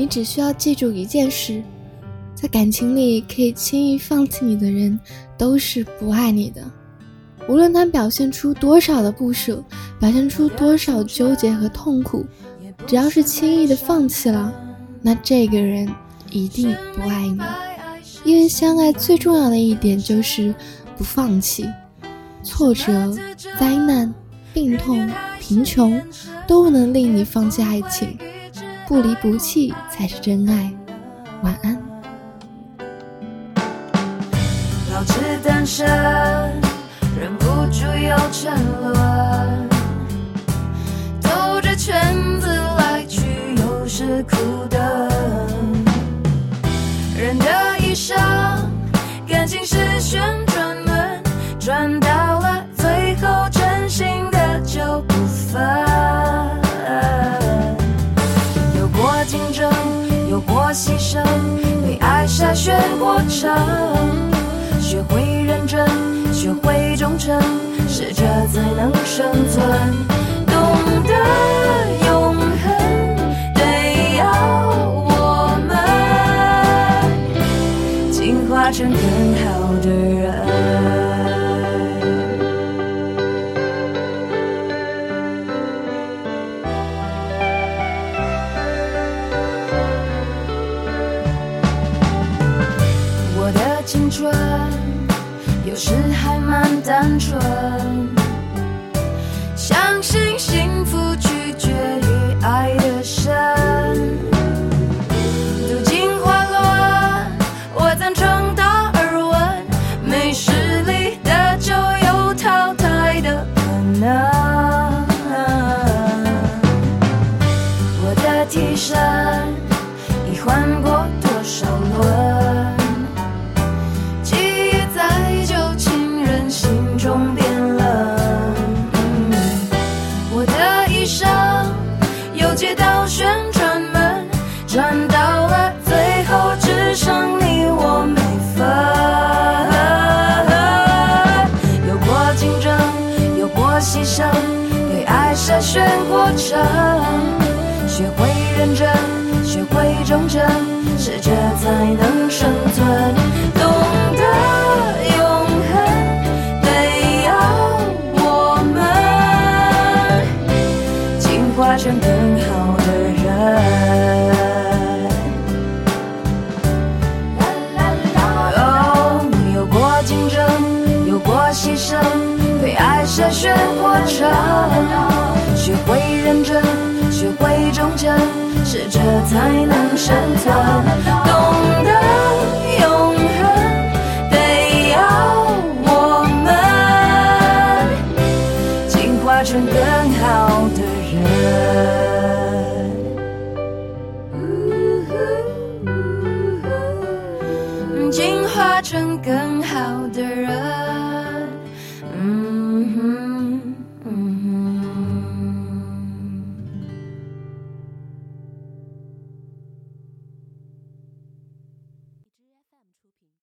你只需要记住一件事：在感情里可以轻易放弃你的人，都是不爱你的。无论他表现出多少的不舍，表现出多少纠结和痛苦，只要是轻易的放弃了，那这个人一定不爱你。因为相爱最重要的一点就是不放弃。挫折、灾难、病痛、贫穷都不能令你放弃爱情。不离不弃才是真爱。晚安。保持单身，忍不住又沉沦，兜着圈子来去，又是苦等。人的一生，感情是旋转门，转牺牲，被爱筛选过程，学会认真，学会忠诚，适者才能生存。懂得永恒，得要我们进化成更好的人。青春有时还蛮单纯，相信幸有街道旋转门，转到了最后只剩你我没分。有过竞争，有过牺牲，对爱筛选过程，学会认真，学会忠诚，适者才能生存。懂得永恒，得要我们进化成更好的漩涡唱学会认真学会忠诚适者才能生存。懂得永恒得要我们进化成更